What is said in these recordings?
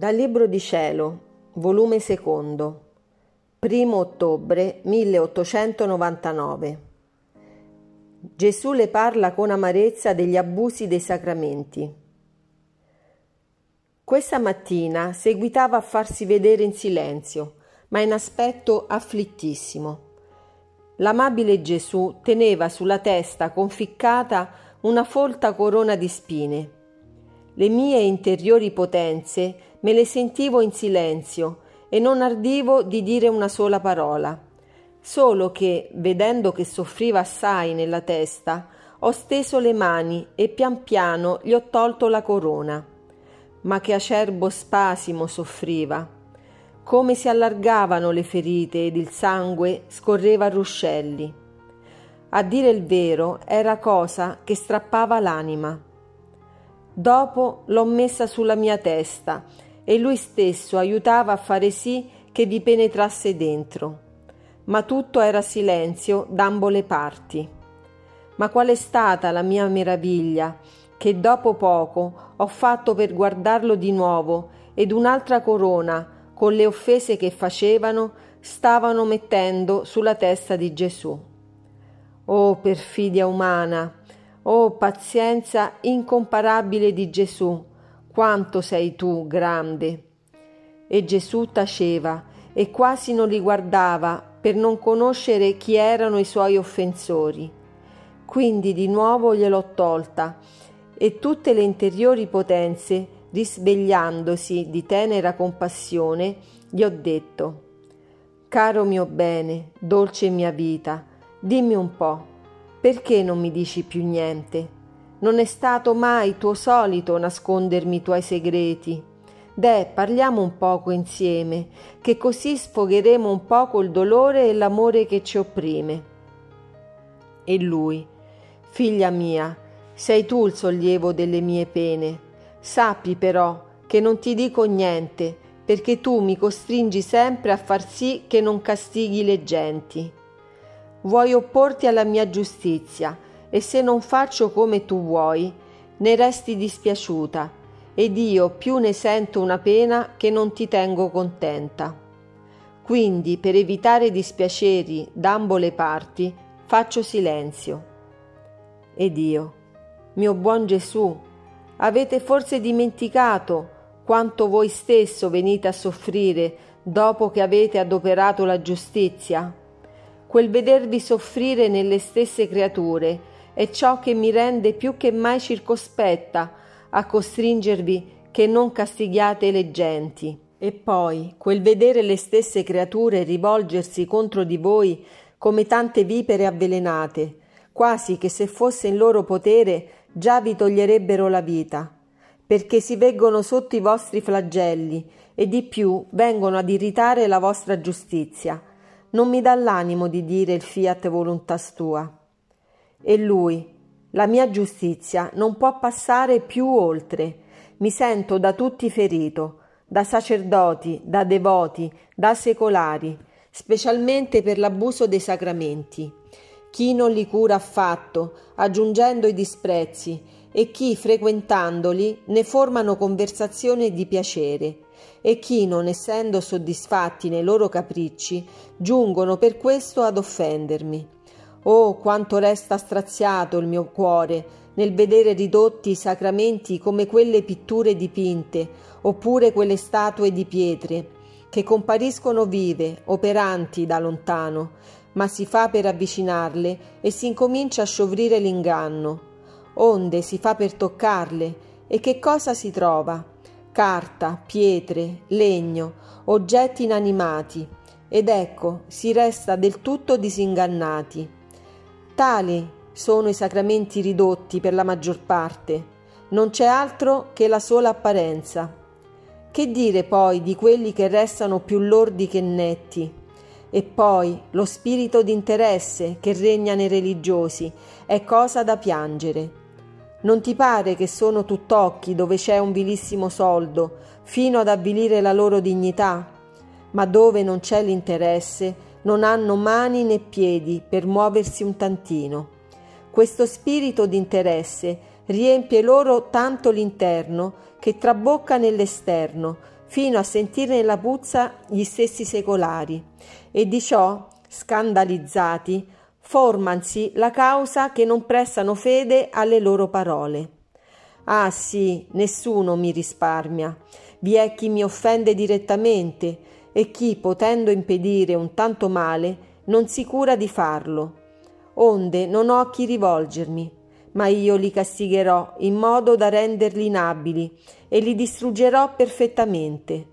Dal Libro di Cielo, volume secondo, 1 ottobre 1899. Gesù le parla con amarezza degli abusi dei sacramenti. Questa mattina seguitava a farsi vedere in silenzio, ma in aspetto afflittissimo. L'amabile Gesù teneva sulla testa conficcata una folta corona di spine. Le mie interiori potenze me le sentivo in silenzio e non ardivo di dire una sola parola. Solo che, vedendo che soffriva assai nella testa, ho steso le mani e pian piano gli ho tolto la corona. Ma che acerbo spasimo soffriva. Come si allargavano le ferite ed il sangue scorreva a ruscelli. A dire il vero, era cosa che strappava l'anima. Dopo l'ho messa sulla mia testa e lui stesso aiutava a fare sì che vi penetrasse dentro. Ma tutto era silenzio d'ambo le parti. Ma qual è stata la mia meraviglia che dopo poco ho fatto per guardarlo di nuovo ed un'altra corona con le offese che facevano stavano mettendo sulla testa di Gesù. Oh perfidia umana, oh pazienza incomparabile di Gesù, quanto sei tu grande. E Gesù taceva e quasi non li guardava per non conoscere chi erano i suoi offensori. Quindi di nuovo gliel'ho tolta e tutte le interiori potenze, risvegliandosi di tenera compassione, gli ho detto Caro mio bene, dolce mia vita, dimmi un po', perché non mi dici più niente? Non è stato mai tuo solito nascondermi i tuoi segreti. Deh, parliamo un poco insieme, che così sfogheremo un poco il dolore e l'amore che ci opprime. E lui, figlia mia, sei tu il sollievo delle mie pene. Sappi però che non ti dico niente, perché tu mi costringi sempre a far sì che non castighi le genti. Vuoi opporti alla mia giustizia, e se non faccio come tu vuoi, ne resti dispiaciuta, ed io più ne sento una pena che non ti tengo contenta. Quindi, per evitare dispiaceri d'ambo le parti, faccio silenzio. Ed io, mio buon Gesù, avete forse dimenticato quanto voi stesso venite a soffrire dopo che avete adoperato la giustizia? Quel vedervi soffrire nelle stesse creature è ciò che mi rende più che mai circospetta a costringervi che non castighiate le genti. E poi quel vedere le stesse creature rivolgersi contro di voi come tante vipere avvelenate, quasi che se fosse in loro potere già vi toglierebbero la vita, perché si veggono sotto i vostri flagelli e di più vengono ad irritare la vostra giustizia. Non mi dà l'animo di dire il fiat voluntas tua. E lui, la mia giustizia non può passare più oltre. Mi sento da tutti ferito, da sacerdoti, da devoti, da secolari, specialmente per l'abuso dei sacramenti. Chi non li cura affatto, aggiungendo i disprezzi, e chi, frequentandoli, ne formano conversazione di piacere, e chi, non essendo soddisfatti nei loro capricci, giungono per questo ad offendermi. Oh, quanto resta straziato il mio cuore nel vedere ridotti i sacramenti come quelle pitture dipinte, oppure quelle statue di pietre, che compariscono vive, operanti da lontano, ma si fa per avvicinarle e si incomincia a sciovrire l'inganno. Onde si fa per toccarle, e che cosa si trova? Carta, pietre, legno, oggetti inanimati, ed ecco, si resta del tutto disingannati. Tali sono i sacramenti ridotti per la maggior parte, non c'è altro che la sola apparenza. Che dire poi di quelli che restano più lordi che netti? E poi lo spirito d'interesse che regna nei religiosi è cosa da piangere. Non ti pare che sono tutt'occhi dove c'è un vilissimo soldo, fino ad avvilire la loro dignità? Ma dove non c'è l'interesse, non hanno mani né piedi per muoversi un tantino. Questo spirito d'interesse riempie loro tanto l'interno che trabocca nell'esterno, fino a sentirne la puzza gli stessi secolari, e di ciò, scandalizzati, formansi la causa che non prestano fede alle loro parole. Ah sì, nessuno mi risparmia. Vi è chi mi offende direttamente e chi, potendo impedire un tanto male, non si cura di farlo. Onde non ho a chi rivolgermi, ma io li castigherò in modo da renderli inabili e li distruggerò perfettamente.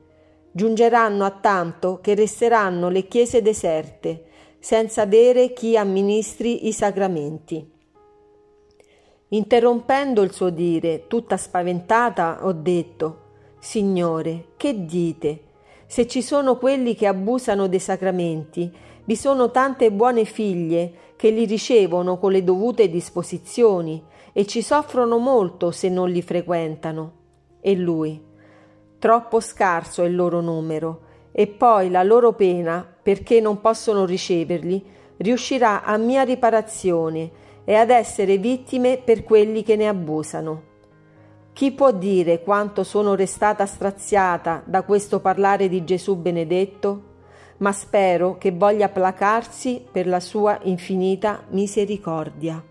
Giungeranno a tanto che resteranno le chiese deserte, senza avere chi amministri i sacramenti. Interrompendo il suo dire, tutta spaventata, ho detto Signore, che dite? Se ci sono quelli che abusano dei sacramenti, vi sono tante buone figlie che li ricevono con le dovute disposizioni e ci soffrono molto se non li frequentano. E lui, troppo scarso è il loro numero, e poi la loro pena, perché non possono riceverli, riuscirà a mia riparazione e ad essere vittime per quelli che ne abusano. Chi può dire quanto sono restata straziata da questo parlare di Gesù benedetto? Ma spero che voglia placarsi per la sua infinita misericordia.